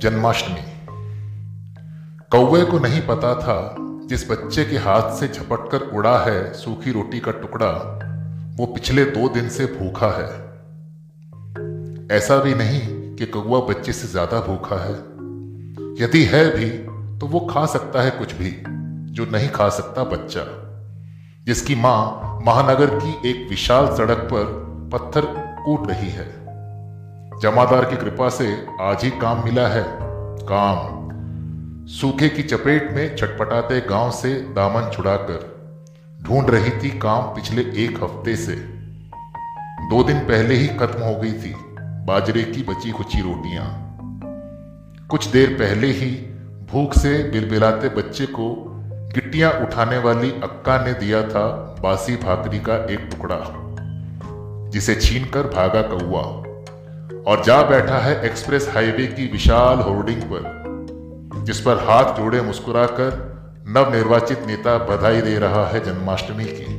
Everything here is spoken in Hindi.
जन्माष्टमी। कौवे को नहीं पता था जिस बच्चे के हाथ से झपट कर उड़ा है सूखी रोटी का टुकड़ा, वो पिछले दो दिन से भूखा है। ऐसा भी नहीं कि कौवा बच्चे से ज़्यादा भूखा है। यदि है भी तो वो खा सकता है कुछ भी, जो नहीं खा सकता बच्चा। जिसकी माँ महानगर की एक विशाल सड़क पर पत्थर कूट रही है। जमादार की कृपा से आज ही काम मिला है। काम। सूखे की चपेट में छटपटाते गाँव से दामन छुड़ाकर। ढूंढ रही थी काम पिछले एक हफ़्ते से। दो दिन पहले ही खत्म हो गई थी बाजरे की बची खुची रोटियाँ। कुछ देर पहले ही भूख से बिलबिलाते बच्चे को गिट्टियाँ उठाने वाली अक्का ने दिया था बासी भाकरी का एक टुकड़ा, जिसे छीनकर भागा कौआ और जा बैठा है एक्सप्रेस हाईवे की विशाल होर्डिंग पर, जिस पर हाथ जोड़े मुस्कुराकर नवनिर्वाचित नेता बधाई दे रहा है जन्माष्टमी की।